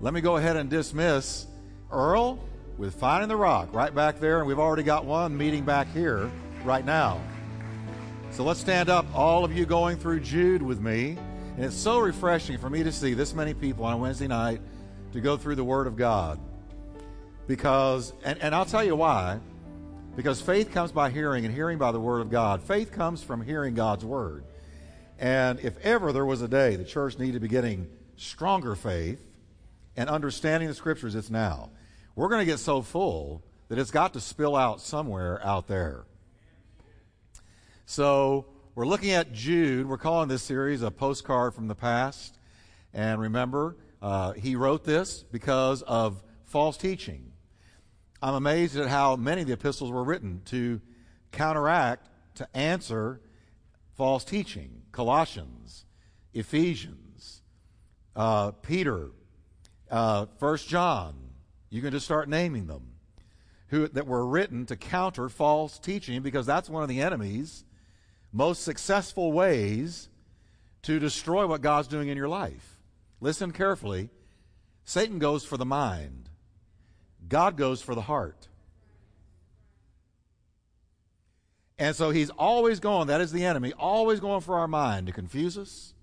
let me go ahead and dismiss Earl with Finding the Rock right back there, and we've already got one meeting back here right now. So let's stand up, all of you going through Jude with me. And it's so refreshing for me to see this many people on a Wednesday night to go through the Word of God. Because, and, and I'll tell you why. Because faith comes by hearing, and hearing by the Word of God. Faith comes from hearing God's Word. And if ever there was a day the church needed to be getting stronger faith and understanding the Scriptures, it's now. We're going to get so full that it's got to spill out somewhere out there. So we're looking at Jude. We're calling this series a postcard from the past. And remember, uh, he wrote this because of false teaching. I'm amazed at how many of the epistles were written to counteract, to answer false teaching. Colossians, Ephesians, uh, Peter, uh, First John. You can just start naming them. Who, that were written to counter false teaching because that's one of the enemy's most successful ways to destroy what God's doing in your life. Listen carefully. Satan goes for the mind, God goes for the heart. And so he's always going, that is the enemy, always going for our mind to confuse us,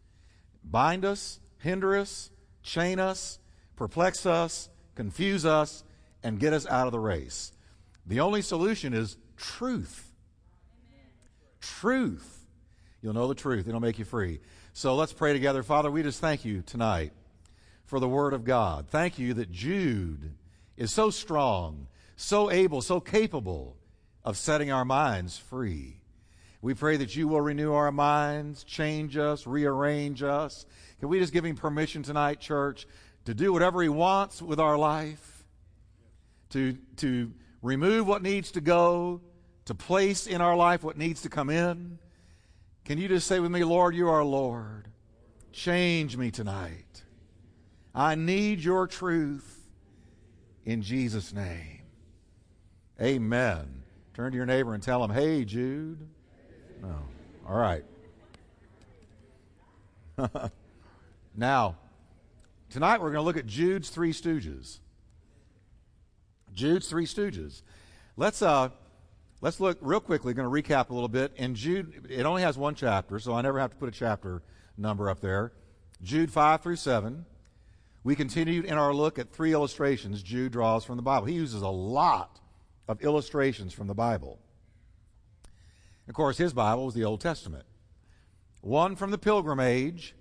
bind us, hinder us, chain us, perplex us, confuse us, and get us out of the race. The only solution is truth truth. You'll know the truth, it'll make you free. So let's pray together. Father, we just thank you tonight for the Word of God. Thank you that Jude is so strong, so able, so capable of setting our minds free. We pray that you will renew our minds, change us, rearrange us. Can we just give him permission tonight, church, to do whatever he wants with our life? To, to remove what needs to go, to place in our life what needs to come in. Can you just say with me, Lord, you are Lord. Change me tonight. I need your truth in Jesus' name. Amen. Turn to your neighbor and tell him, hey, Jude. No. All right. now, tonight we're going to look at Jude's three stooges. Jude's three stooges. Let's uh, Let's look real quickly, going to recap a little bit. In Jude, it only has one chapter, so I never have to put a chapter number up there. Jude 5 through 7. We continued in our look at three illustrations Jude draws from the Bible. He uses a lot of illustrations from the Bible. Of course, his Bible was the Old Testament. One from the pilgrim age,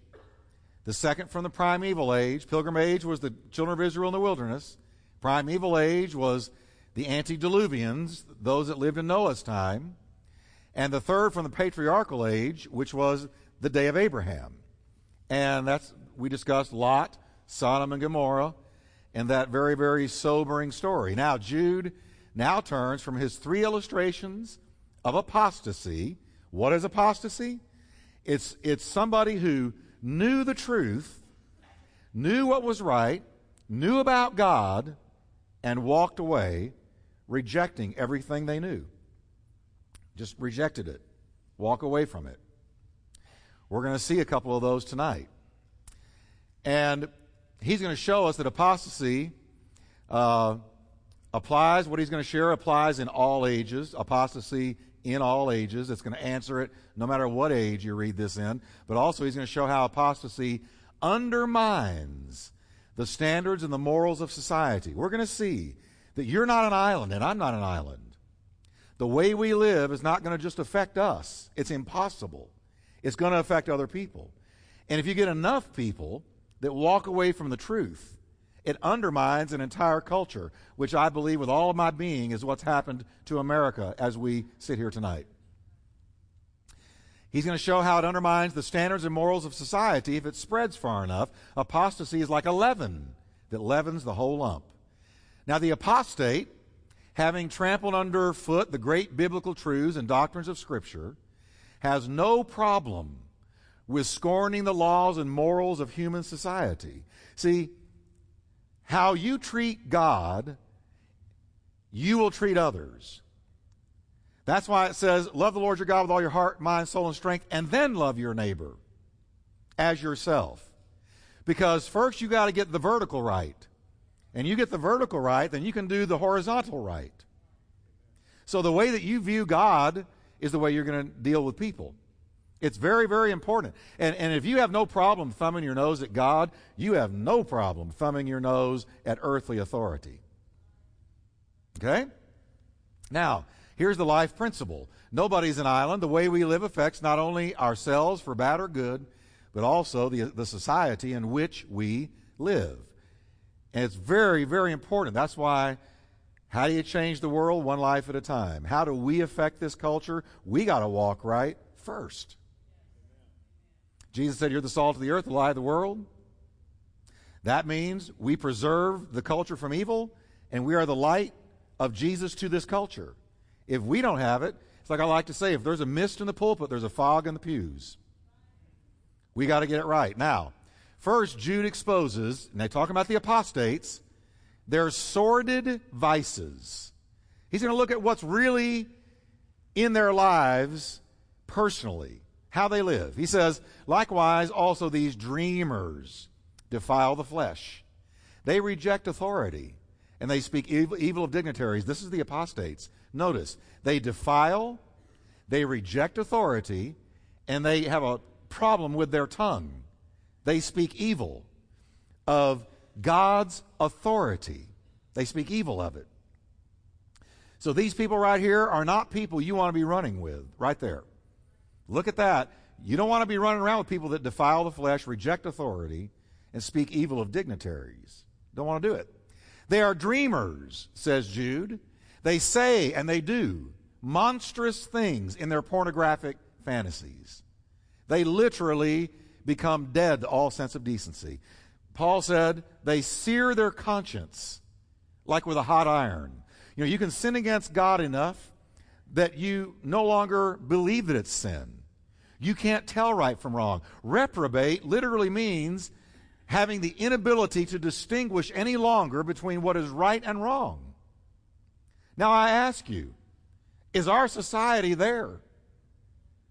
the second from the primeval age. Pilgrim age was the children of Israel in the wilderness. Primeval age was the antediluvians, those that lived in Noah's time, and the third from the patriarchal age, which was the day of Abraham. And that's we discussed Lot, Sodom and Gomorrah, and that very, very sobering story. Now Jude now turns from his three illustrations of apostasy. What is apostasy? It's it's somebody who knew the truth, knew what was right, knew about God, and walked away rejecting everything they knew. Just rejected it. Walk away from it. We're going to see a couple of those tonight. And he's going to show us that apostasy uh, applies, what he's going to share applies in all ages. Apostasy in all ages. It's going to answer it no matter what age you read this in. But also, he's going to show how apostasy undermines the standards and the morals of society. We're going to see that you're not an island and I'm not an island. The way we live is not going to just affect us, it's impossible. It's going to affect other people. And if you get enough people that walk away from the truth, it undermines an entire culture, which I believe with all of my being is what's happened to America as we sit here tonight. He's going to show how it undermines the standards and morals of society if it spreads far enough. Apostasy is like a leaven that leavens the whole lump. Now, the apostate, having trampled underfoot the great biblical truths and doctrines of Scripture, has no problem with scorning the laws and morals of human society. See, how you treat God, you will treat others. That's why it says, Love the Lord your God with all your heart, mind, soul, and strength, and then love your neighbor as yourself. Because first you got to get the vertical right. And you get the vertical right, then you can do the horizontal right. So the way that you view God is the way you're going to deal with people. It's very, very important. And, and if you have no problem thumbing your nose at God, you have no problem thumbing your nose at earthly authority. Okay? Now, here's the life principle nobody's an island. The way we live affects not only ourselves for bad or good, but also the, the society in which we live. And it's very, very important. That's why, how do you change the world? One life at a time. How do we affect this culture? We got to walk right first. Jesus said, You're the salt of the earth, the light of the world. That means we preserve the culture from evil, and we are the light of Jesus to this culture. If we don't have it, it's like I like to say if there's a mist in the pulpit, there's a fog in the pews. We got to get it right. Now, first, Jude exposes, and they talk about the apostates, their sordid vices. He's going to look at what's really in their lives personally, how they live. He says, likewise, also these dreamers defile the flesh. They reject authority and they speak evil, evil of dignitaries. This is the apostates. Notice, they defile, they reject authority, and they have a problem with their tongue. They speak evil of God's authority. They speak evil of it. So these people right here are not people you want to be running with, right there. Look at that. You don't want to be running around with people that defile the flesh, reject authority, and speak evil of dignitaries. Don't want to do it. They are dreamers, says Jude. They say and they do monstrous things in their pornographic fantasies. They literally become dead to all sense of decency. Paul said they sear their conscience like with a hot iron. You know, you can sin against God enough that you no longer believe that it's sin. You can't tell right from wrong. Reprobate literally means having the inability to distinguish any longer between what is right and wrong. Now, I ask you, is our society there?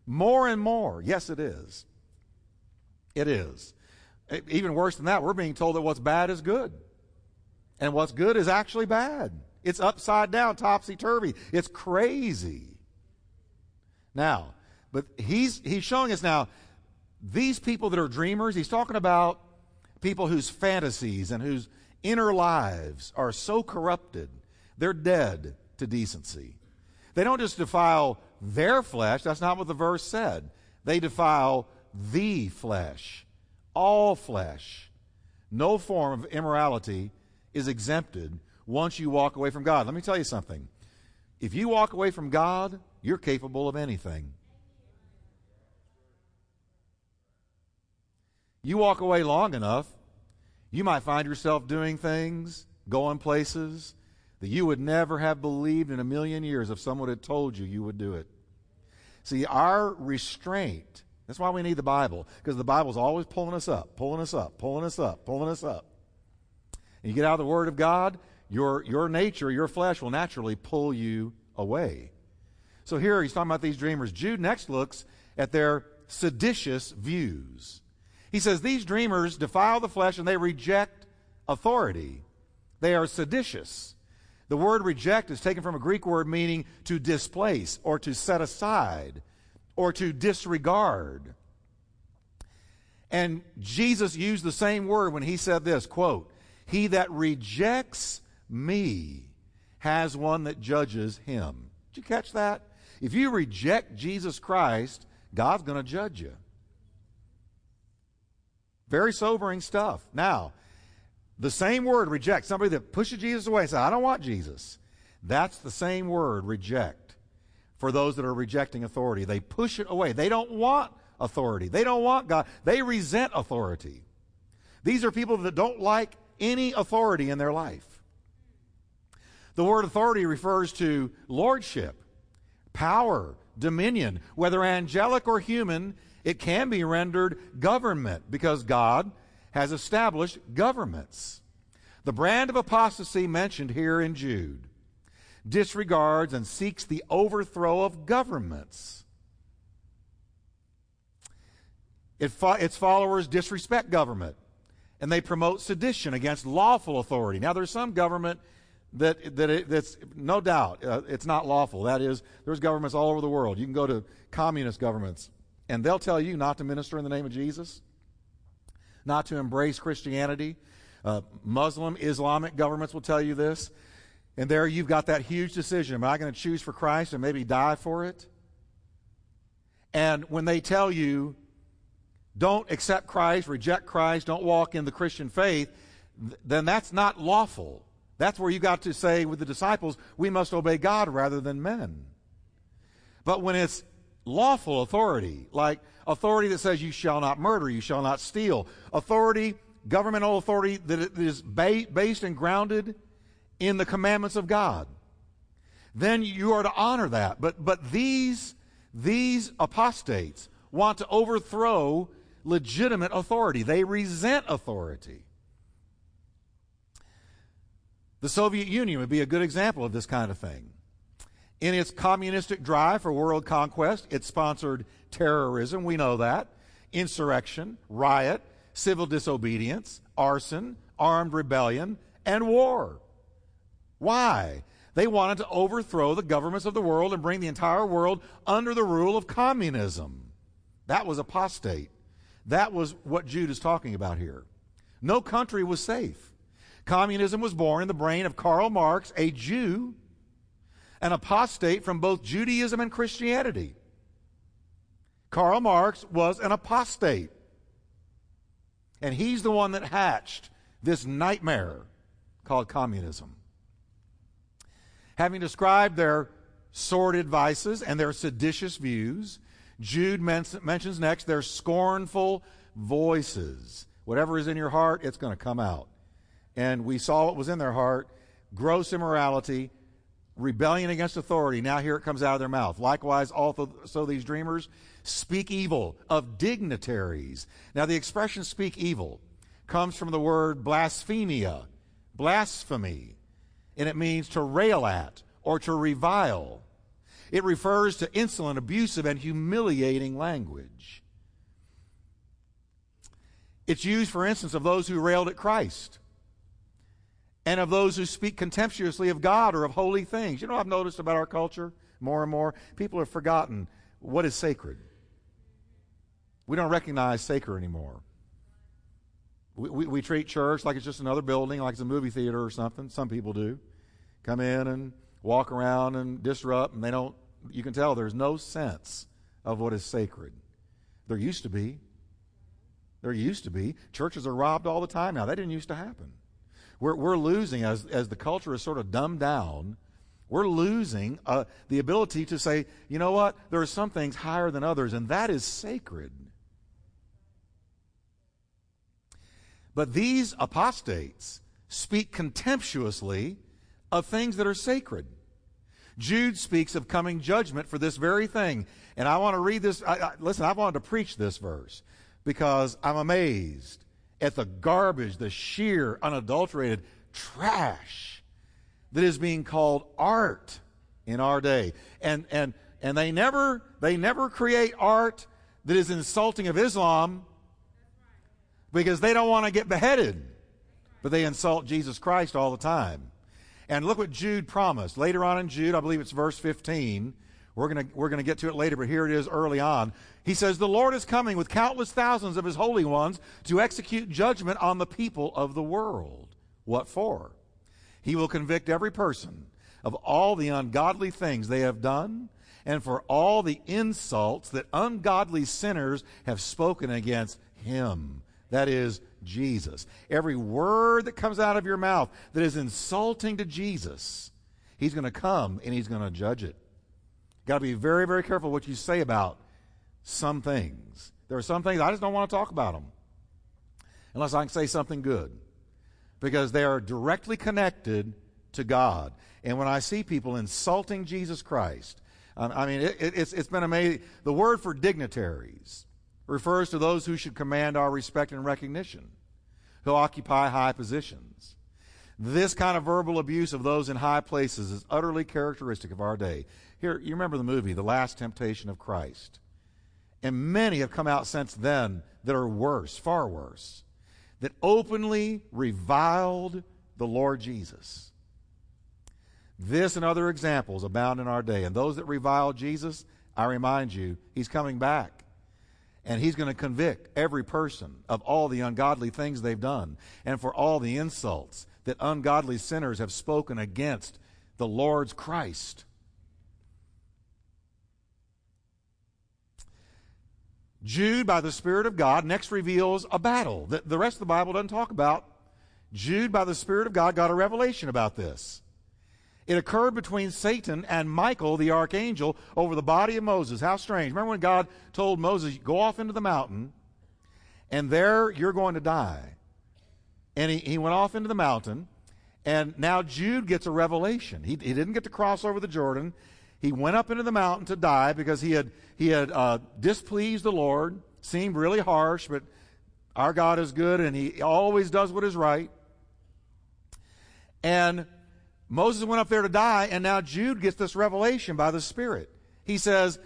More and more. Yes, it is. It is. Even worse than that, we're being told that what's bad is good. And what's good is actually bad. It's upside down, topsy turvy. It's crazy. Now, but he's, he's showing us now, these people that are dreamers, he's talking about people whose fantasies and whose inner lives are so corrupted, they're dead to decency. They don't just defile their flesh, that's not what the verse said. They defile the flesh, all flesh. No form of immorality is exempted once you walk away from God. Let me tell you something. If you walk away from God, you're capable of anything. You walk away long enough, you might find yourself doing things, going places that you would never have believed in a million years if someone had told you you would do it. See, our restraint, that's why we need the Bible, because the Bible's always pulling us up, pulling us up, pulling us up, pulling us up. And you get out of the Word of God, your, your nature, your flesh will naturally pull you away. So here he's talking about these dreamers. Jude next looks at their seditious views. He says, These dreamers defile the flesh and they reject authority. They are seditious. The word reject is taken from a Greek word meaning to displace or to set aside or to disregard. And Jesus used the same word when he said this quote, He that rejects me has one that judges him. Did you catch that? If you reject Jesus Christ, God's going to judge you. Very sobering stuff. Now, the same word reject, somebody that pushes Jesus away and says, I don't want Jesus. That's the same word reject for those that are rejecting authority. They push it away. They don't want authority. They don't want God. They resent authority. These are people that don't like any authority in their life. The word authority refers to lordship, power, dominion, whether angelic or human, it can be rendered government because God has established governments. The brand of apostasy mentioned here in Jude disregards and seeks the overthrow of governments. It fo- its followers disrespect government. and they promote sedition against lawful authority. Now, there's some government that, that it, that's no doubt uh, it's not lawful. That is, there's governments all over the world. You can go to communist governments, and they'll tell you not to minister in the name of Jesus, not to embrace Christianity. Uh, Muslim, Islamic governments will tell you this. And there you've got that huge decision. Am I going to choose for Christ and maybe die for it? And when they tell you, don't accept Christ, reject Christ, don't walk in the Christian faith, then that's not lawful. That's where you got to say with the disciples, we must obey God rather than men. But when it's lawful authority, like authority that says you shall not murder, you shall not steal, authority, governmental authority that is based and grounded in the commandments of God, then you are to honor that. But, but these, these apostates want to overthrow legitimate authority. They resent authority. The Soviet Union would be a good example of this kind of thing. In its communistic drive for world conquest, it sponsored terrorism, we know that, insurrection, riot, civil disobedience, arson, armed rebellion, and war. Why? They wanted to overthrow the governments of the world and bring the entire world under the rule of communism. That was apostate. That was what Jude is talking about here. No country was safe. Communism was born in the brain of Karl Marx, a Jew, an apostate from both Judaism and Christianity. Karl Marx was an apostate. And he's the one that hatched this nightmare called communism. Having described their sordid vices and their seditious views, Jude men- mentions next their scornful voices. Whatever is in your heart, it's going to come out and we saw what was in their heart gross immorality, rebellion against authority. Now here it comes out of their mouth. Likewise, also so these dreamers speak evil of dignitaries. Now the expression speak evil comes from the word blasphemia, blasphemy, and it means to rail at or to revile. It refers to insolent, abusive, and humiliating language. It's used, for instance, of those who railed at Christ and of those who speak contemptuously of God or of holy things. You know, I've noticed about our culture more and more, people have forgotten what is sacred. We don't recognize sacred anymore. We, we, we, treat church like it's just another building, like it's a movie theater or something. Some people do. Come in and walk around and disrupt, and they don't, you can tell there's no sense of what is sacred. There used to be. There used to be. Churches are robbed all the time now. That didn't used to happen. We're, we're losing, as, as the culture is sort of dumbed down, we're losing uh, the ability to say, you know what, there are some things higher than others, and that is sacred. But these apostates speak contemptuously of things that are sacred. Jude speaks of coming judgment for this very thing. And I want to read this. I, I, listen, I wanted to preach this verse because I'm amazed at the garbage, the sheer, unadulterated trash that is being called art in our day. And, and, and they never, they never create art that is insulting of Islam because they don't want to get beheaded. But they insult Jesus Christ all the time. And look what Jude promised. Later on in Jude, I believe it's verse 15, we're going we're going to get to it later, but here it is early on. He says, The Lord is coming with countless thousands of his holy ones to execute judgment on the people of the world. What for? He will convict every person of all the ungodly things they have done and for all the insults that ungodly sinners have spoken against him. That is Jesus. Every word that comes out of your mouth that is insulting to Jesus, he's going to come and he's going to judge it. Got to be very, very careful what you say about some things. There are some things I just don't want to talk about them unless I can say something good because they are directly connected to God. And when I see people insulting Jesus Christ, um, I mean, it, it's, it's been amazing. The word for dignitaries refers to those who should command our respect and recognition, who occupy high positions. This kind of verbal abuse of those in high places is utterly characteristic of our day. Here, you remember the movie, The Last Temptation of Christ. And many have come out since then that are worse, far worse. that openly reviled the Lord Jesus. This and other examples abound in our day. And those that revile Jesus, I remind you, he's coming back. And he's going to convict every person of all the ungodly things they've done and for all the insults that ungodly sinners have spoken against the Lord's Christ. Jude, by the Spirit of God, next reveals a battle that the rest of the Bible doesn't talk about. Jude, by the Spirit of God, got a revelation about this. It occurred between Satan and Michael, the archangel, over the body of Moses. How strange. Remember when God told Moses, Go off into the mountain, and there you're going to die. And he, he went off into the mountain, and now Jude gets a revelation. He, he didn't get to cross over the Jordan. He went up into the mountain to die because he had, he had uh, displeased the Lord, seemed really harsh, but our God is good and he always does what is right. And Moses went up there to die, and now Jude gets this revelation by the Spirit. He says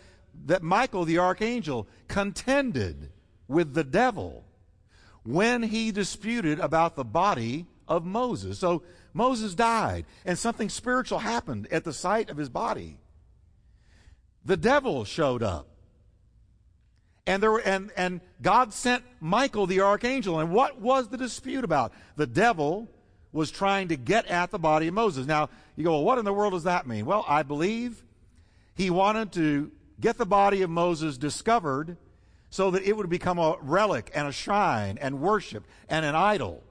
that Michael, the archangel, contended with the devil when he disputed about the body of Moses. So Moses died, and something spiritual happened at the sight of his body. The devil showed up. And there were, and, and God sent Michael the archangel. And what was the dispute about? The devil was trying to get at the body of Moses. Now, you go, well, what in the world does that mean? Well, I believe he wanted to get the body of Moses discovered so that it would become a relic and a shrine and worship and an idol.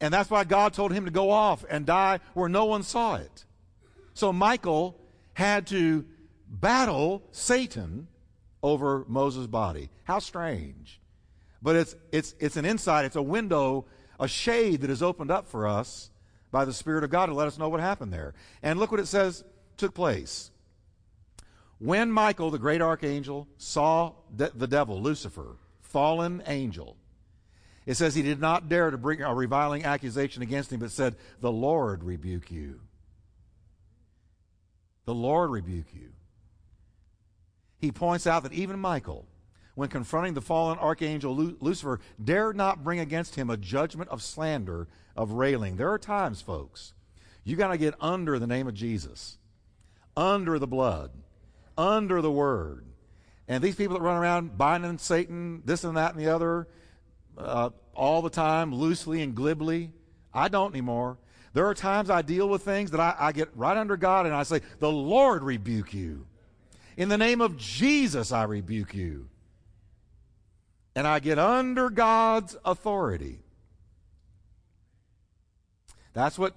And that's why God told him to go off and die where no one saw it. So Michael had to battle Satan over Moses' body. How strange. But it's, it's, it's an insight, it's a window a shade that is opened up for us by the Spirit of God to let us know what happened there. And look what it says took place. When Michael, the great archangel, saw de- the devil, Lucifer, fallen angel, it says he did not dare to bring a reviling accusation against him, but said, The Lord rebuke you. The Lord rebuke you. He points out that even Michael, when confronting the fallen archangel Lucifer, dared not bring against him a judgment of slander, of railing. There are times, folks, you got to get under the name of Jesus, under the blood, under the word. And these people that run around binding Satan, this and that and the other, uh, all the time, loosely and glibly, I don't anymore. There are times I deal with things that I, I get right under God and I say, The Lord rebuke you. In the name of Jesus, I rebuke you and I get under God's authority. That's what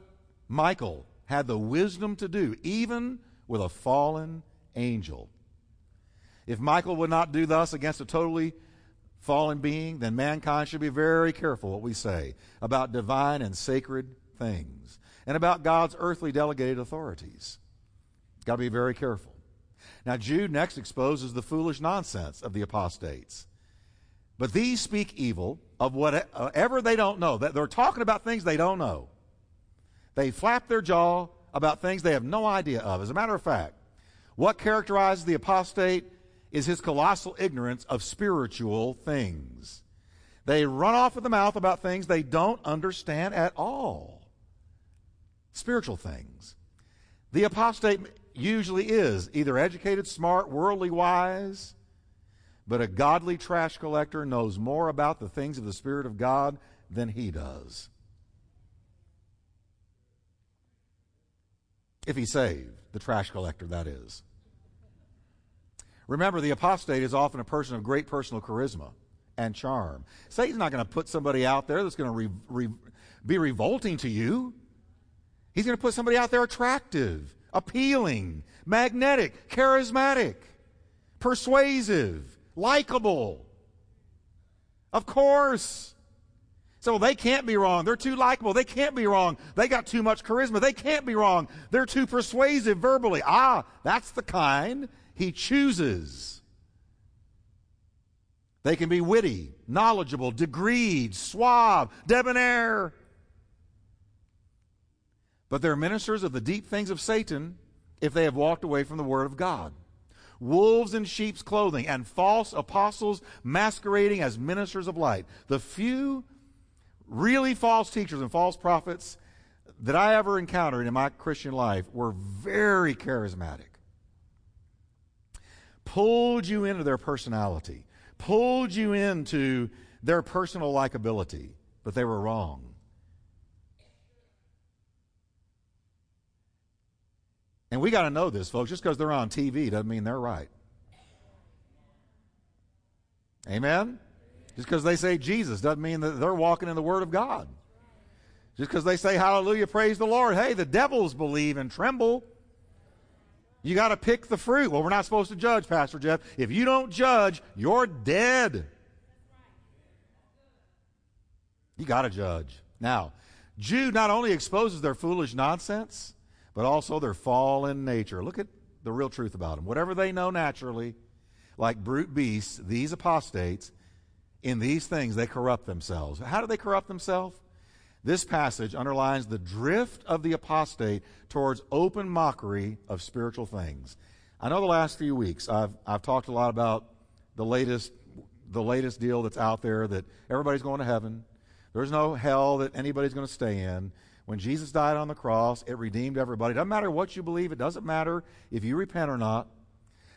Michael had the wisdom to do, even with a fallen angel. If Michael would not do thus against a totally fallen being, then mankind should be very careful what we say about divine and sacred things and about God's earthly delegated authorities. Got to be very careful. Now, Jude next exposes the foolish nonsense of the apostates. But these speak evil of whatever they don't know. They're talking about things they don't know. They flap their jaw about things they have no idea of. As a matter of fact, what characterizes the apostate is his colossal ignorance of spiritual things. They run off with the mouth about things they don't understand at all. Spiritual things. The apostate usually is either educated, smart, worldly wise, but a godly trash collector knows more about the things of the Spirit of God than he does. If he's saved, the trash collector, that is. Remember, the apostate is often a person of great personal charisma and charm. Satan's not going to put somebody out there that's going to re, re, be revolting to you. He's going to put somebody out there attractive, appealing, magnetic, charismatic, persuasive, likable. Of course. So they can't be wrong. They're too likable. They can't be wrong. They got too much charisma. They can't be wrong. They're too persuasive verbally. Ah, that's the kind he chooses. They can be witty, knowledgeable, degreed, suave, debonair. But they're ministers of the deep things of Satan if they have walked away from the Word of God. wolves in sheep's clothing, and false apostles masquerading as ministers of light. The few really false teachers and false prophets that I ever encountered in my Christian life were very charismatic. Pulled you into their personality, pulled you into their personal likability, but they were wrong. And we got to know this, folks. Just because they're on TV doesn't mean they're right. Amen? Just because they say Jesus doesn't mean that they're walking in the Word of God. Just because they say hallelujah, praise the Lord. Hey, the devils believe and tremble. You got to pick the fruit. Well, we're not supposed to judge, Pastor Jeff. If you don't judge, you're dead. You got to judge. Now, Jude not only exposes their foolish nonsense, but also their fallen nature. Look at the real truth about them. Whatever they know naturally, like brute beasts, these apostates, in these things they corrupt themselves. How do they corrupt themselves? This passage underlines the drift of the apostate towards open mockery of spiritual things. I know the last few weeks I've, I've talked a lot about the latest, the latest deal that's out there that everybody's going to heaven. There's no hell that anybody's going to stay in. When Jesus died on the cross, it redeemed everybody. It doesn't matter what you believe, it doesn't matter if you repent or not.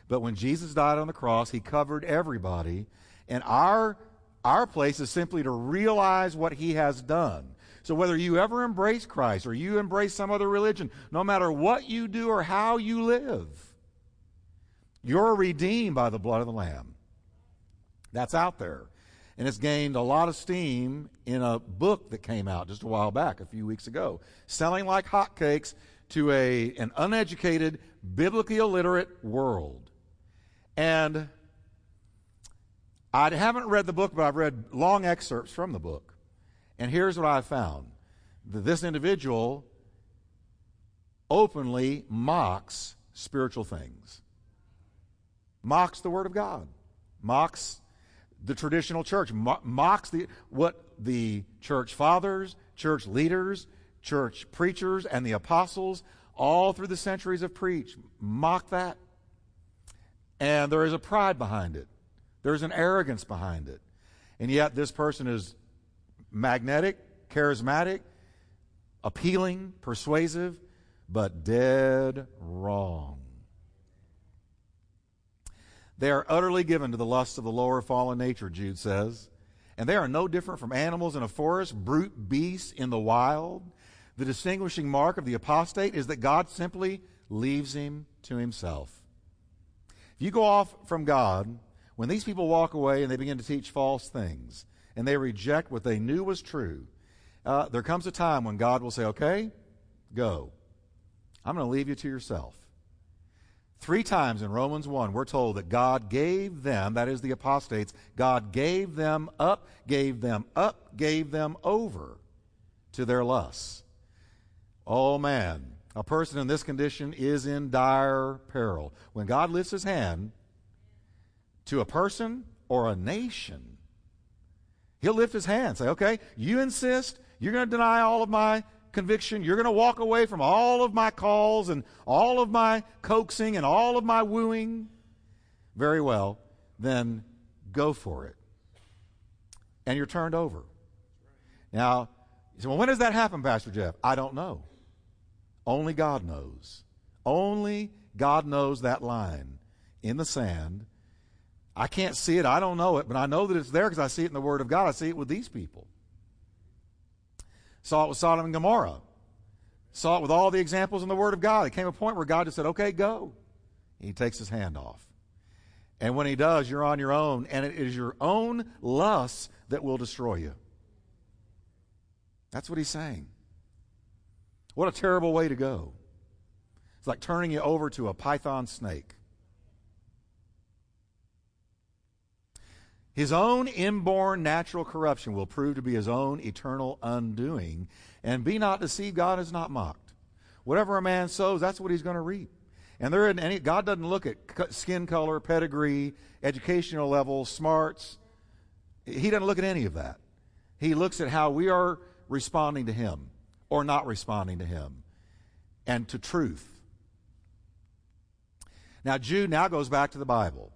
But when Jesus died on the cross, he covered everybody. And our, our place is simply to realize what he has done. So whether you ever embrace Christ or you embrace some other religion, no matter what you do or how you live, you're redeemed by the blood of the Lamb. That's out there and it's gained a lot of steam in a book that came out just a while back, a few weeks ago, selling like hotcakes to a, an uneducated, biblically illiterate world. And I haven't read the book, but I've read long excerpts from the book. And here's what I found that this individual openly mocks spiritual things, mocks the Word of God, mocks the traditional church, mo- mocks the, what the church fathers, church leaders, church preachers, and the apostles all through the centuries have preached. Mock that. And there is a pride behind it, there's an arrogance behind it. And yet, this person is magnetic, charismatic, appealing, persuasive, but dead wrong. They are utterly given to the lusts of the lower fallen nature, Jude says. And they are no different from animals in a forest, brute beasts in the wild. The distinguishing mark of the apostate is that God simply leaves him to himself. If you go off from God, when these people walk away and they begin to teach false things, and they reject what they knew was true, uh, there comes a time when God will say, Okay, go. I'm going to leave you to yourself. Three times in Romans 1, we're told that God gave them, that is the apostates, God gave them up, gave them up, gave them over to their lusts. Oh man, a person in this condition is in dire peril. When God lifts his hand to a person or a nation, he'll lift his hand and say, okay, you insist, you're going to deny all of my conviction. You're going to walk away from all of my calls and all of my coaxing and all of my wooing. Very well. Then go for it. And you're turned over. Now, you say, well, when does that happen, Pastor Jeff? I don't know. Only God knows. Only God knows that line in the sand. I can't see it. I don't know it, but I know that it's there because I see it in the Word of God. I see it with these people. Saw it with Sodom and Gomorrah. Saw it with all the examples in the Word of God. It came a point where God just said, okay, go. he takes his hand off. And when he does, you're on your own, and it is your own lust that will destroy you. That's what he's saying. What a terrible way to go. It's like turning you over to a python snake. His own inborn natural corruption will prove to be his own eternal undoing. And be not deceived, God is not mocked. Whatever a man sows, that's what he's going to reap. And there isn't any, God doesn't look at skin color, pedigree, educational level, smarts. He doesn't look at any of that. He looks at how we are responding to him or not responding to him and to truth. Now, Jude now goes back to the Bible.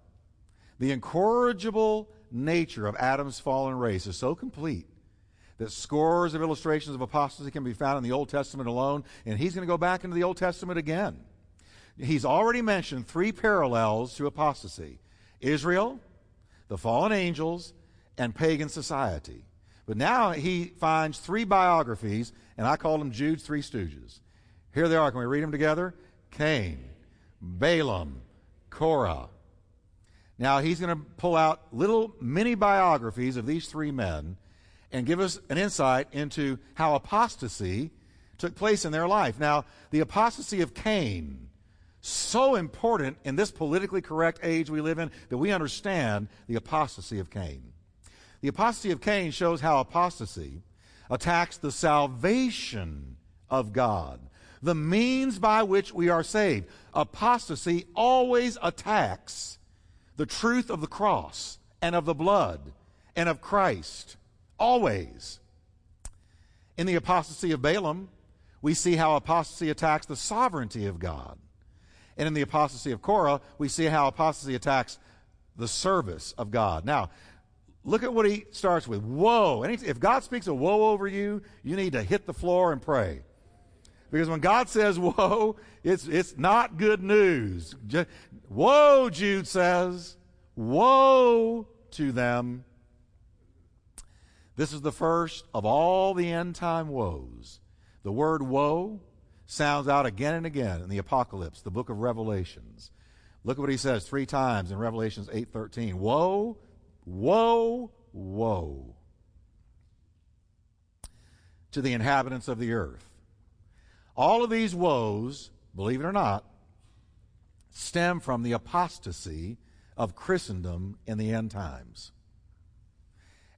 The incorrigible nature of Adam's fallen race is so complete that scores of illustrations of apostasy can be found in the Old Testament alone, and he's going to go back into the Old Testament again. He's already mentioned three parallels to apostasy Israel, the fallen angels, and pagan society. But now he finds three biographies, and I call them Jude's Three Stooges. Here they are. Can we read them together? Cain, Balaam, Korah. Now he's going to pull out little mini biographies of these three men and give us an insight into how apostasy took place in their life. Now, the apostasy of Cain, so important in this politically correct age we live in that we understand the apostasy of Cain. The apostasy of Cain shows how apostasy attacks the salvation of God, the means by which we are saved. Apostasy always attacks the truth of the cross and of the blood and of Christ. Always. In the apostasy of Balaam, we see how apostasy attacks the sovereignty of God. And in the apostasy of Korah, we see how apostasy attacks the service of God. Now, look at what he starts with. Woe. If God speaks a woe over you, you need to hit the floor and pray. Because when God says woe, it's, it's not good news. Just, woe, Jude says. Woe to them this is the first of all the end time woes. The word woe sounds out again and again in the apocalypse, the book of Revelations. Look at what he says three times in Revelations 8:13. Woe, woe, woe to the inhabitants of the earth. All of these woes, believe it or not, stem from the apostasy of Christendom in the end times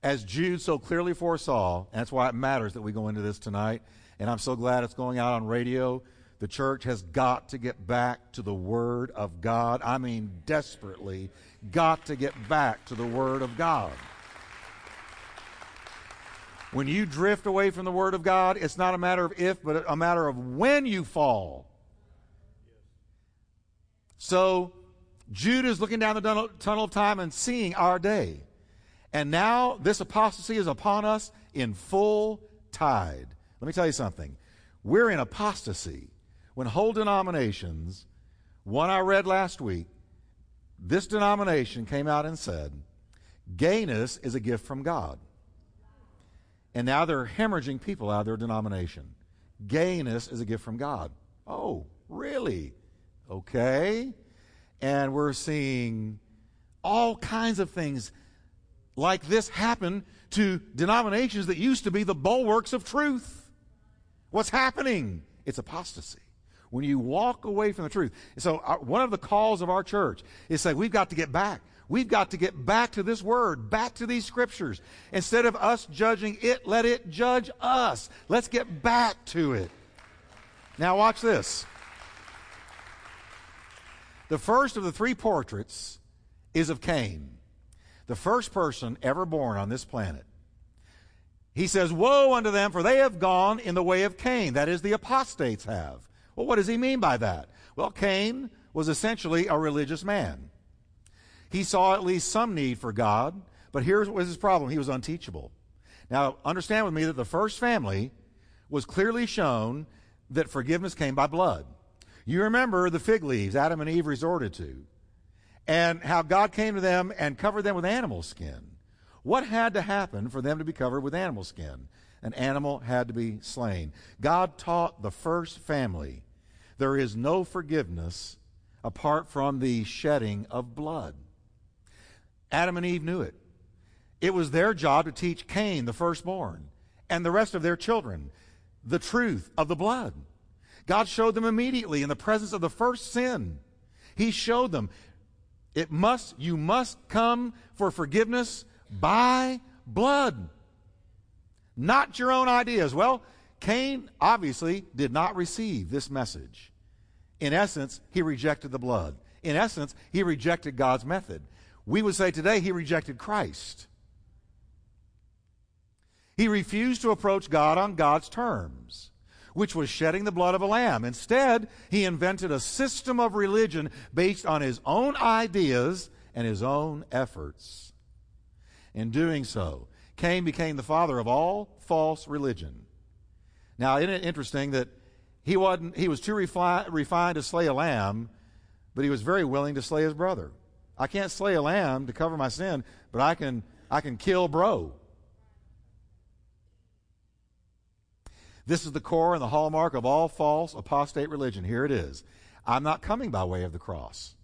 as Jude so clearly foresaw, and that's why it matters that we go into this tonight, and I'm so glad it's going out on radio. The church has got to get back to the Word of God. I mean, desperately got to get back to the Word of God. When you drift away from the Word of God, it's not a matter of if, but a matter of when you fall. So, Jude is looking down the tunnel of time and seeing our day. And now this apostasy is upon us in full tide. Let me tell you something. We're in apostasy when whole denominations, one I read last week, this denomination came out and said, gayness is a gift from God. And now they're hemorrhaging people out of their denomination. Gayness is a gift from God. Oh, really? Okay. And we're seeing all kinds of things like this happen to denominations that used to be the bulwarks of truth. What's happening? It's apostasy. When you walk away from the truth. So, uh, one of the calls of our church is say, we've got to get back. We've got to get back to this word, back to these scriptures. Instead of us judging it, let it judge us. Let's get back to it. Now, watch this. The first of the three portraits is of Cain the first person ever born on this planet. He says, Woe unto them, for they have gone in the way of Cain. That is, the apostates have. Well, what does he mean by that? Well, Cain was essentially a religious man. He saw at least some need for God, but here was his problem. He was unteachable. Now, understand with me that the first family was clearly shown that forgiveness came by blood. You remember the fig leaves Adam and Eve resorted to and how God came to them and covered them with animal skin. What had to happen for them to be covered with animal skin? An animal had to be slain. God taught the first family there is no forgiveness apart from the shedding of blood. Adam and Eve knew it. It was their job to teach Cain, the firstborn, and the rest of their children the truth of the blood. God showed them immediately in the presence of the first sin. He showed them it must, you must come for forgiveness by blood. Not your own ideas. Well, Cain obviously did not receive this message. In essence, he rejected the blood. In essence, he rejected God's method. We would say today he rejected Christ. He refused to approach God on God's terms. which was shedding the blood of a lamb. Instead, he invented a system of religion based on his own ideas and his own efforts. In doing so, Cain became the father of all false religion. Now, isn't it interesting that he, wasn't, he was too refi- refined to slay a lamb, but he was very willing to slay his brother. I can't slay a lamb to cover my sin, but I can, I can kill bro. This is the core and the hallmark of all false apostate religion. Here it is. I'm not coming by way of the cross.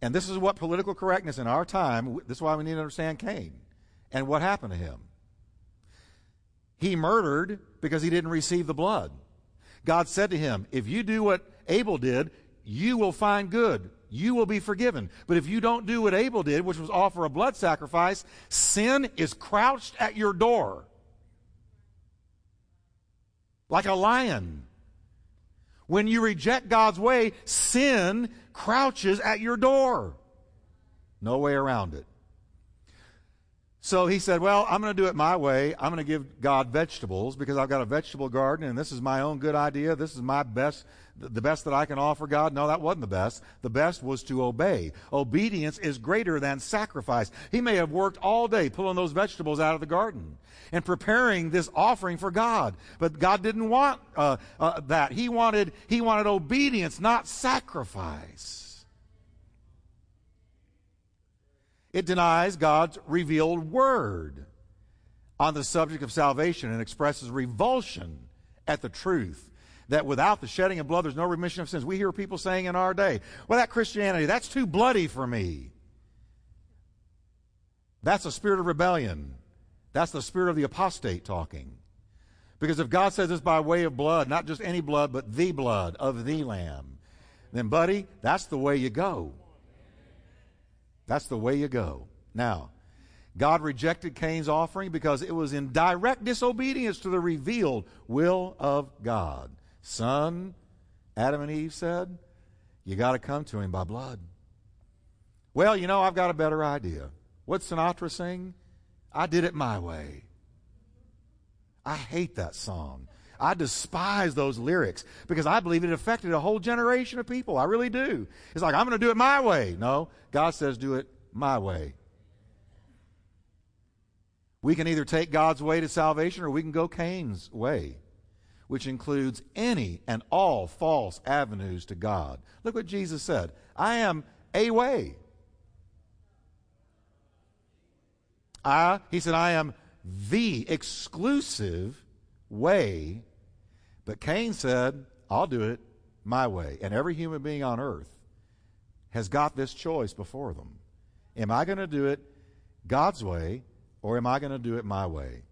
And this is what political correctness in our time, this is why we need to understand Cain and what happened to him. He murdered because he didn't receive the blood. God said to him, If you do what Abel did, you will find good. You will be forgiven. But if you don't do what Abel did, which was offer a blood sacrifice, sin is crouched at your door like a lion. When you reject God's way, sin crouches at your door. No way around it. So he said, Well, I'm going to do it my way. I'm going to give God vegetables because I've got a vegetable garden and this is my own good idea. This is my best, the best that I can offer God. No, that wasn't the best. The best was to obey. Obedience is greater than sacrifice. He may have worked all day pulling those vegetables out of the garden and preparing this offering for God. But God didn't want uh, uh, that. He wanted, he wanted obedience, not sacrifice. It denies God's revealed word on the subject of salvation and expresses revulsion at the truth that without the shedding of blood, there's no remission of sins. We hear people saying in our day, well, that Christianity, that's too bloody for me. That's a spirit of rebellion. That's the spirit of the apostate talking. Because if God says it's by way of blood, not just any blood, but the blood of the Lamb, then, buddy, that's the way you go. That's the way you go. Now, God rejected Cain's offering because it was in direct disobedience to the revealed will of God. Son, Adam and Eve said, you got to come to him by blood. Well, you know, I've got a better idea. What Sinatra sing? I did it my way. I hate that song. I despise those lyrics because I believe it affected a whole generation of people. I really do. It's like, I'm going to do it my way. No, God says, do it my way. We can either take God's way to salvation or we can go Cain's way, which includes any and all false avenues to God. Look what Jesus said I am a way. I, he said, I am the exclusive way. But Cain said, I'll do it my way. And every human being on earth has got this choice before them. Am I going to do it God's way or am I going to do it my way?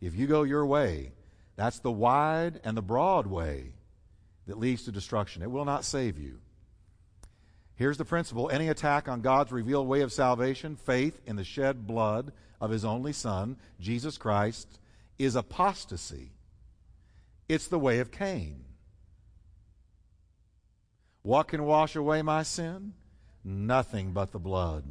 If you go your way, that's the wide and the broad way that leads to destruction. It will not save you. Here's the principle any attack on God's revealed way of salvation, faith in the shed blood of his only Son, Jesus Christ, is apostasy. It's the way of Cain. What can wash away my sin? Nothing but the blood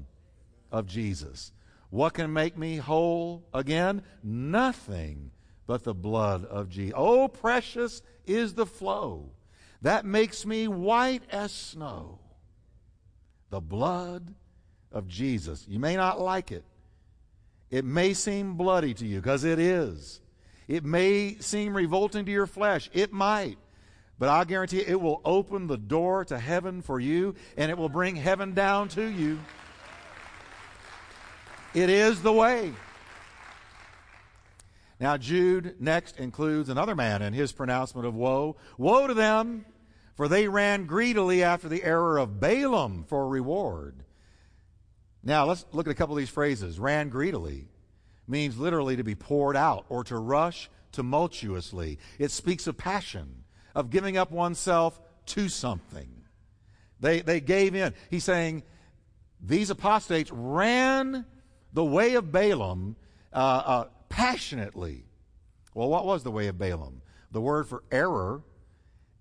of Jesus. What can make me whole again? Nothing but the blood of Jesus. Oh, precious is the flow that makes me white as snow. The blood of Jesus. You may not like it. It may seem bloody to you, because it is. It may seem revolting to your flesh. It might. But I guarantee it will open the door to heaven for you, and it will bring heaven down to you. It is the way. Now, Jude next includes another man in his pronouncement of woe. Woe to them, for they ran greedily after the error of Balaam for reward. Now, let's look at a couple of these phrases. Ran greedily means literally to be poured out or to rush tumultuously. It speaks of passion, of giving up oneself to something. They, they gave in. He's saying these apostates ran the way of Balaam uh, uh, passionately. Well, what was the way of Balaam? The word for error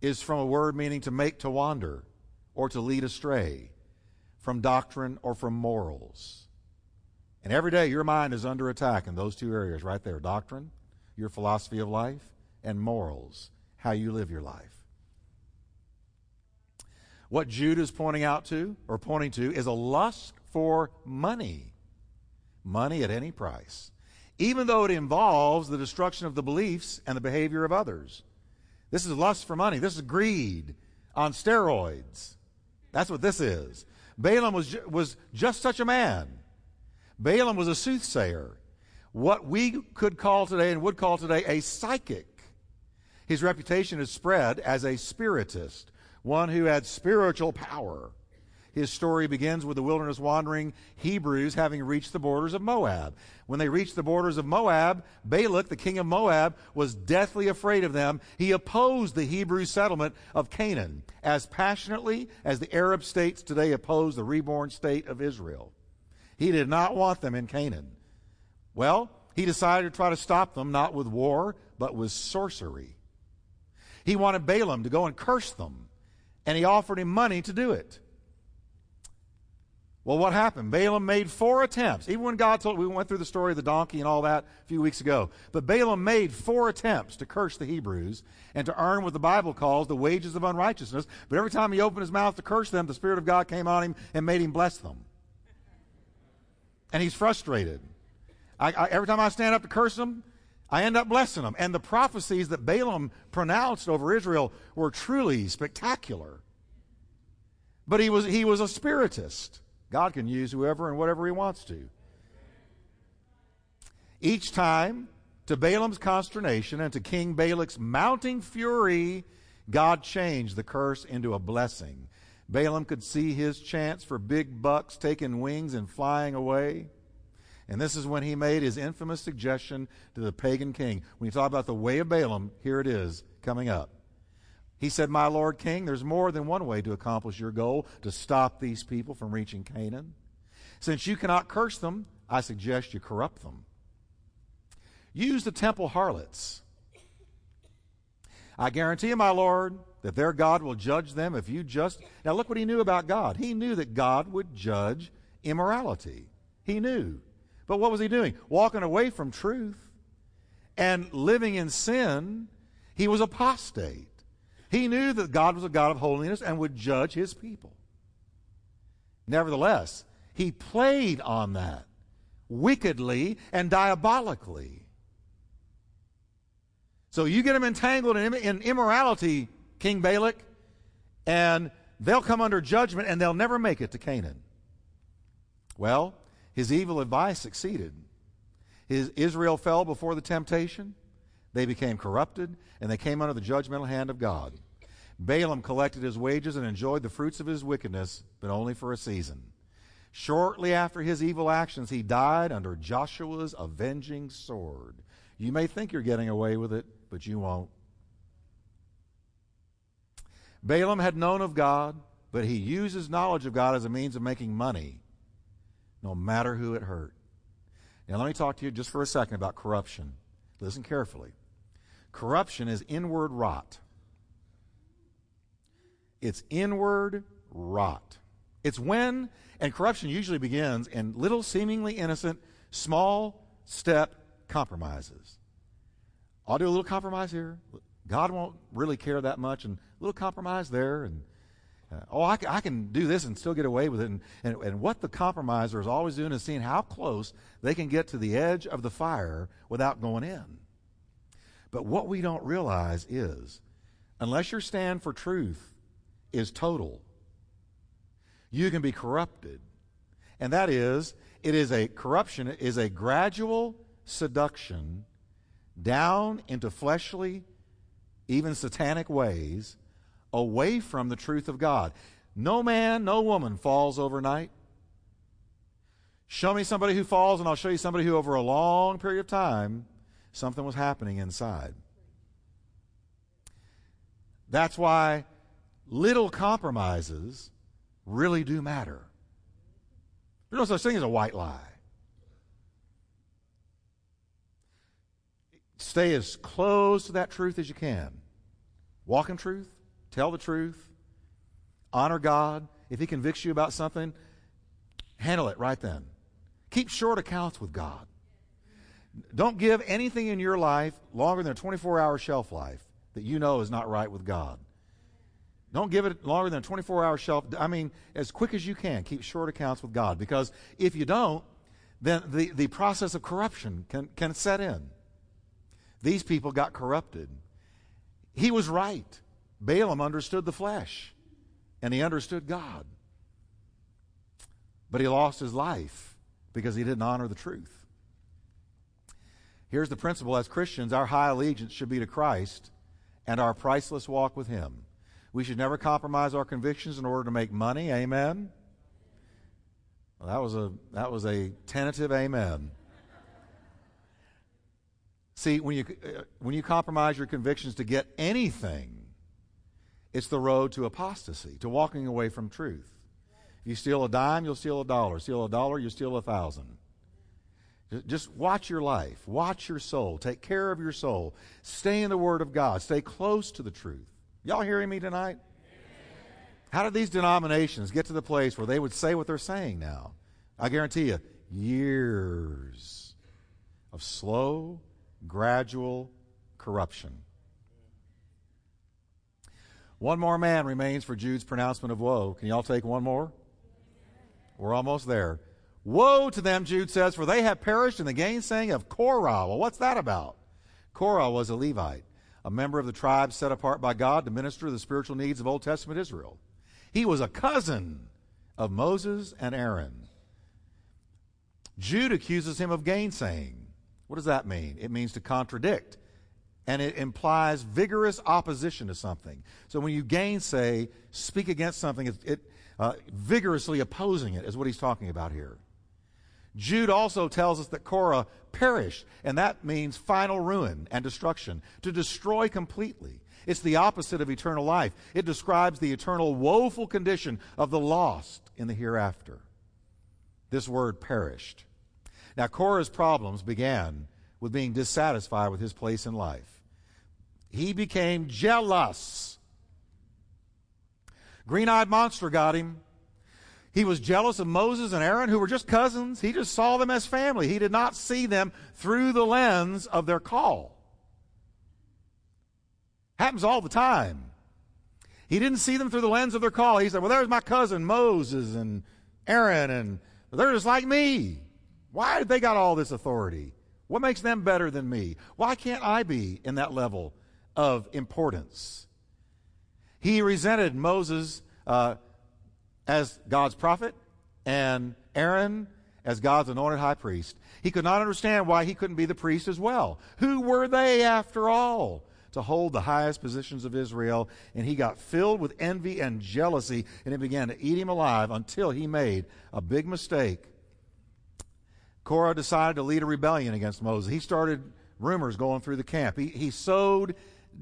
is from a word meaning to make to wander or to lead astray from doctrine or from morals. And every day your mind is under attack in those two areas right there doctrine, your philosophy of life, and morals. how you live your life. What Jude is pointing out to, or pointing to, is a lust for money. Money at any price. Even though it involves the destruction of the beliefs and the behavior of others. This is lust for money. This is greed on steroids. That's what this is. Balaam was, ju- was just such a man. Balaam was a soothsayer. What we could call today and would call today a psychic. His reputation is spread as a spiritist, one who had spiritual power. His story begins with the wilderness wandering Hebrews having reached the borders of Moab. When they reached the borders of Moab, Balak, the king of Moab, was deathly afraid of them. He opposed the Hebrew settlement of Canaan as passionately as the Arab states today oppose the reborn state of Israel. He did not want them in Canaan. Well, he decided to try to stop them not with war, but with sorcery. He wanted Balaam to go and curse them, and he offered him money to do it. Well, what happened? Balaam made four attempts. Even when God told, we went through the story of the donkey and all that a few weeks ago. But Balaam made four attempts to curse the Hebrews and to earn what the Bible calls the wages of unrighteousness. But every time he opened his mouth to curse them, the Spirit of God came on him and made him bless them. And he's frustrated. I, I, every time I stand up to curse them, I end up blessing them. And the prophecies that Balaam pronounced over Israel were truly spectacular. But he was, he was a spiritist. God can use whoever and whatever he wants to. Each time, to Balaam's consternation and to King Balak's mounting fury, God changed the curse into a blessing. Balaam could see his chance for big bucks taking wings and flying away. And this is when he made his infamous suggestion to the pagan king. When you talk about the way of Balaam, here it is coming up. He said, My Lord King, there's more than one way to accomplish your goal to stop these people from reaching Canaan. Since you cannot curse them, I suggest you corrupt them. Use the temple harlots. I guarantee you, my Lord, that their God will judge them if you just. Now, look what he knew about God. He knew that God would judge immorality. He knew. But what was he doing? Walking away from truth and living in sin. He was apostate. He knew that God was a God of holiness and would judge his people. Nevertheless, he played on that wickedly and diabolically. So you get them entangled in, immorality, King Balak, and they'll come under judgment and they'll never make it to Canaan. Well, his evil advice succeeded. His, Israel fell before the temptation. They became corrupted, and they came under the judgmental hand of God. Balaam collected his wages and enjoyed the fruits of his wickedness, but only for a season. Shortly after his evil actions, he died under Joshua's avenging sword. You may think you're getting away with it, but you won't. Balaam had known of God, but he used his knowledge of God as a means of making money no matter who it hurt. Now, let me talk to you just for a second about corruption. Listen carefully. Corruption is inward rot. It's inward rot. It's when, and corruption usually begins in little, seemingly innocent, small step compromises. I'll do a little compromise here. God won't really care that much, and a little compromise there, and uh, oh, I, I, can do this and still get away with it. And, and, and what the compromiser is always doing is seeing how close they can get to the edge of the fire without going in. But what we don't realize is, unless your stand for truth is total, you can be corrupted. And that is, it is a corruption, is a gradual seduction down into fleshly, even satanic ways away from the truth of God. No man, no woman falls overnight. Show me somebody who falls, and I'll show you somebody who, over a long period of time, something was happening inside. That's why little compromises really do matter. There's no such thing as a white lie. Stay as close to that truth as you can. Walk in truth, Tell the truth. Honor God. If He convicts you about something, handle it right then. Keep short accounts with God. Don't give anything in your life longer than a 24 hour shelf life that you know is not right with God. Don't give it longer than a 24 hour shelf. I mean, as quick as you can, keep short accounts with God. Because if you don't, then the, the process of corruption can, can set in. These people got corrupted. He was right. Balaam understood the flesh, and he understood God. But he lost his life because he didn't honor the truth. Here's the principle as Christians our high allegiance should be to Christ and our priceless walk with him. We should never compromise our convictions in order to make money. Amen. Well, that was a that was a tentative amen. See, when you uh, when you compromise your convictions to get anything, it's the road to apostasy, to walking away from truth. If you steal a dime, you'll steal a dollar. Steal a dollar, you steal a thousand. Just watch your life. Watch your soul. Take care of your soul. Stay in the Word of God. Stay close to the truth. Y'all hearing me tonight? How did these denominations get to the place where they would say what they're saying now? I guarantee you, years of slow, gradual corruption. One more man remains for Jude's pronouncement of woe. Can y'all take one more? We're almost there. Woe to them, Jude says, for they have perished in the gainsaying of Korah. Well, what's that about? Korah was a Levite, a member of the tribe set apart by God to minister to the spiritual needs of Old Testament Israel. He was a cousin of Moses and Aaron. Jude accuses him of gainsaying. What does that mean? It means to contradict, and it implies vigorous opposition to something. So when you gainsay, speak against something, it, it uh, vigorously opposing it is what he's talking about here. Jude also tells us that Korah perished, and that means final ruin and destruction, to destroy completely. It's the opposite of eternal life. It describes the eternal woeful condition of the lost in the hereafter. This word perished. Now, Korah's problems began with being dissatisfied with his place in life. He became jealous. Green eyed monster got him. He was jealous of Moses and Aaron, who were just cousins. He just saw them as family. He did not see them through the lens of their call. Happens all the time. He didn't see them through the lens of their call. He said, Well, there's my cousin Moses and Aaron, and they're just like me. Why did they got all this authority? What makes them better than me? Why can't I be in that level of importance? He resented Moses' uh, as God's prophet and Aaron as God's anointed high priest. He could not understand why he couldn't be the priest as well. Who were they, after all, to hold the highest positions of Israel? And he got filled with envy and jealousy, and it began to eat him alive until he made a big mistake. Korah decided to lead a rebellion against Moses. He started rumors going through the camp. He, he sowed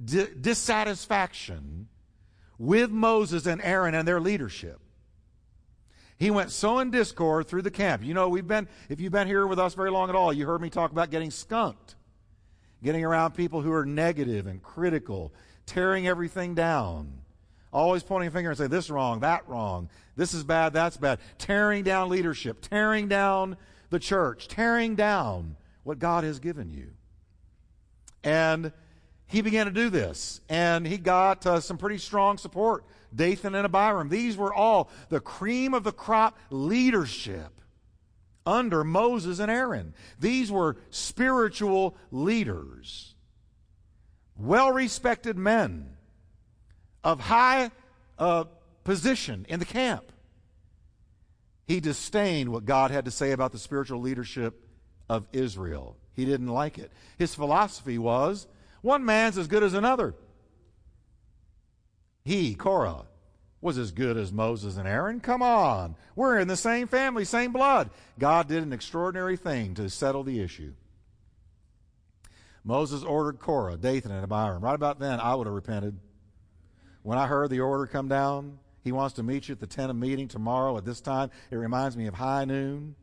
di- dissatisfaction with Moses and Aaron and their leadership. He went sowing discord through the camp. You know, we've been, if you've been here with us very long at all, you heard me talk about getting skunked, getting around people who are negative and critical, tearing everything down, always pointing a finger and saying, this wrong, that wrong, this is bad, that's bad, tearing down leadership, tearing down the church, tearing down what God has given you. And he began to do this, and he got uh, some pretty strong support Dathan and Abiram. These were all the cream of the crop leadership under Moses and Aaron. These were spiritual leaders, well respected men of high uh, position in the camp. He disdained what God had to say about the spiritual leadership of Israel. He didn't like it. His philosophy was one man's as good as another. He, Korah, was as good as Moses and Aaron. Come on. We're in the same family, same blood. God did an extraordinary thing to settle the issue. Moses ordered Korah, Dathan, and Abiram. Right about then, I would have repented. When I heard the order come down, he wants to meet you at the tent of meeting tomorrow at this time. It reminds me of high noon.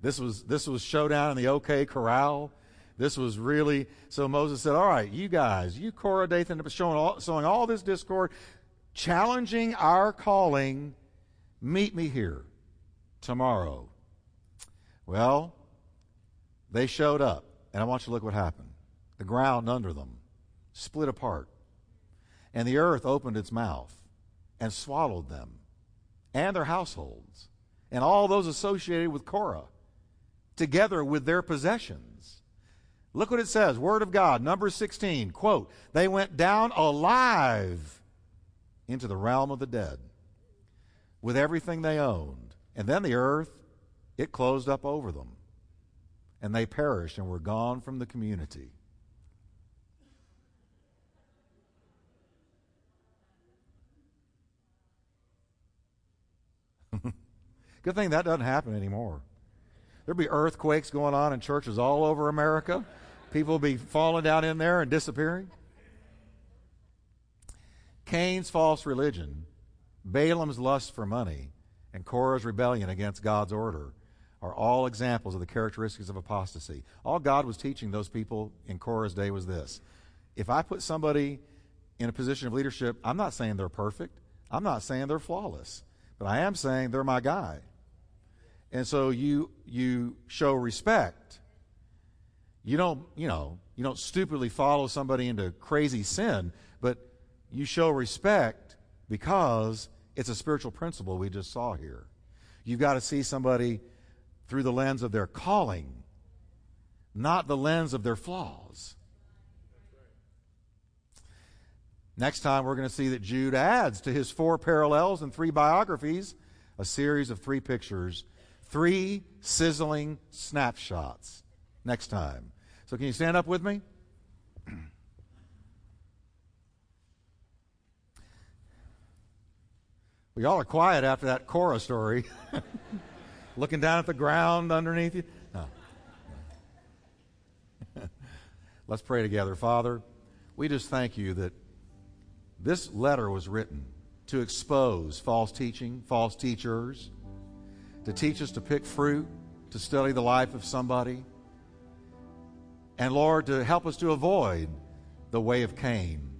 This was this was showdown in the OK Corral. This was really so. Moses said, "All right, you guys, you Korah, Dathan, showing all, all this discord, challenging our calling. Meet me here tomorrow." Well, they showed up, and I want you to look what happened. The ground under them split apart. And the earth opened its mouth and swallowed them and their households and all those associated with Korah, together with their possessions. Look what it says, Word of God, number 16, quote, they went down alive into the realm of the dead with everything they owned. And then the earth, it closed up over them. And they perished and were gone from the community. Good thing that doesn't happen anymore. There'd be earthquakes going on in churches all over America. People be falling down in there and disappearing. Cain's false religion, Balaam's lust for money, and Korah's rebellion against God's order are all examples of the characteristics of apostasy. All God was teaching those people in Korah's day was this if I put somebody in a position of leadership, I'm not saying they're perfect, I'm not saying they're flawless, but I am saying they're my guy. And so you you show respect. You don't, you know, you don't stupidly follow somebody into crazy sin, but you show respect because it's a spiritual principle we just saw here. You've got to see somebody through the lens of their calling, not the lens of their flaws. Next time, we're going to see that Jude adds to his four parallels and three biographies a series of three pictures Three sizzling snapshots next time. So, can you stand up with me? We all are quiet after that Korah story. Looking down at the ground underneath you. No. Let's pray together. Father, we just thank you that this letter was written to expose false teaching, false teachers, to teach us to pick fruit, to study the life of somebody, and Lord, to help us to avoid the way of Cain,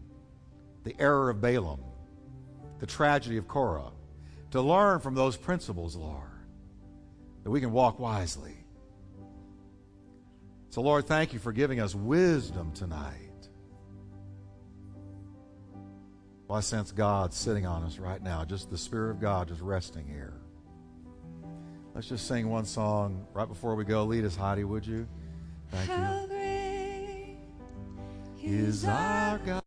the error of Balaam, the tragedy of Korah, to learn from those principles, Lord, that we can walk wisely. So, Lord, thank you for giving us wisdom tonight. Well, I sense God sitting on us right now, just the Spirit of God just resting here. Let's just sing one song right before we go. Lead us, Heidi, would you? Thank you. Is our God.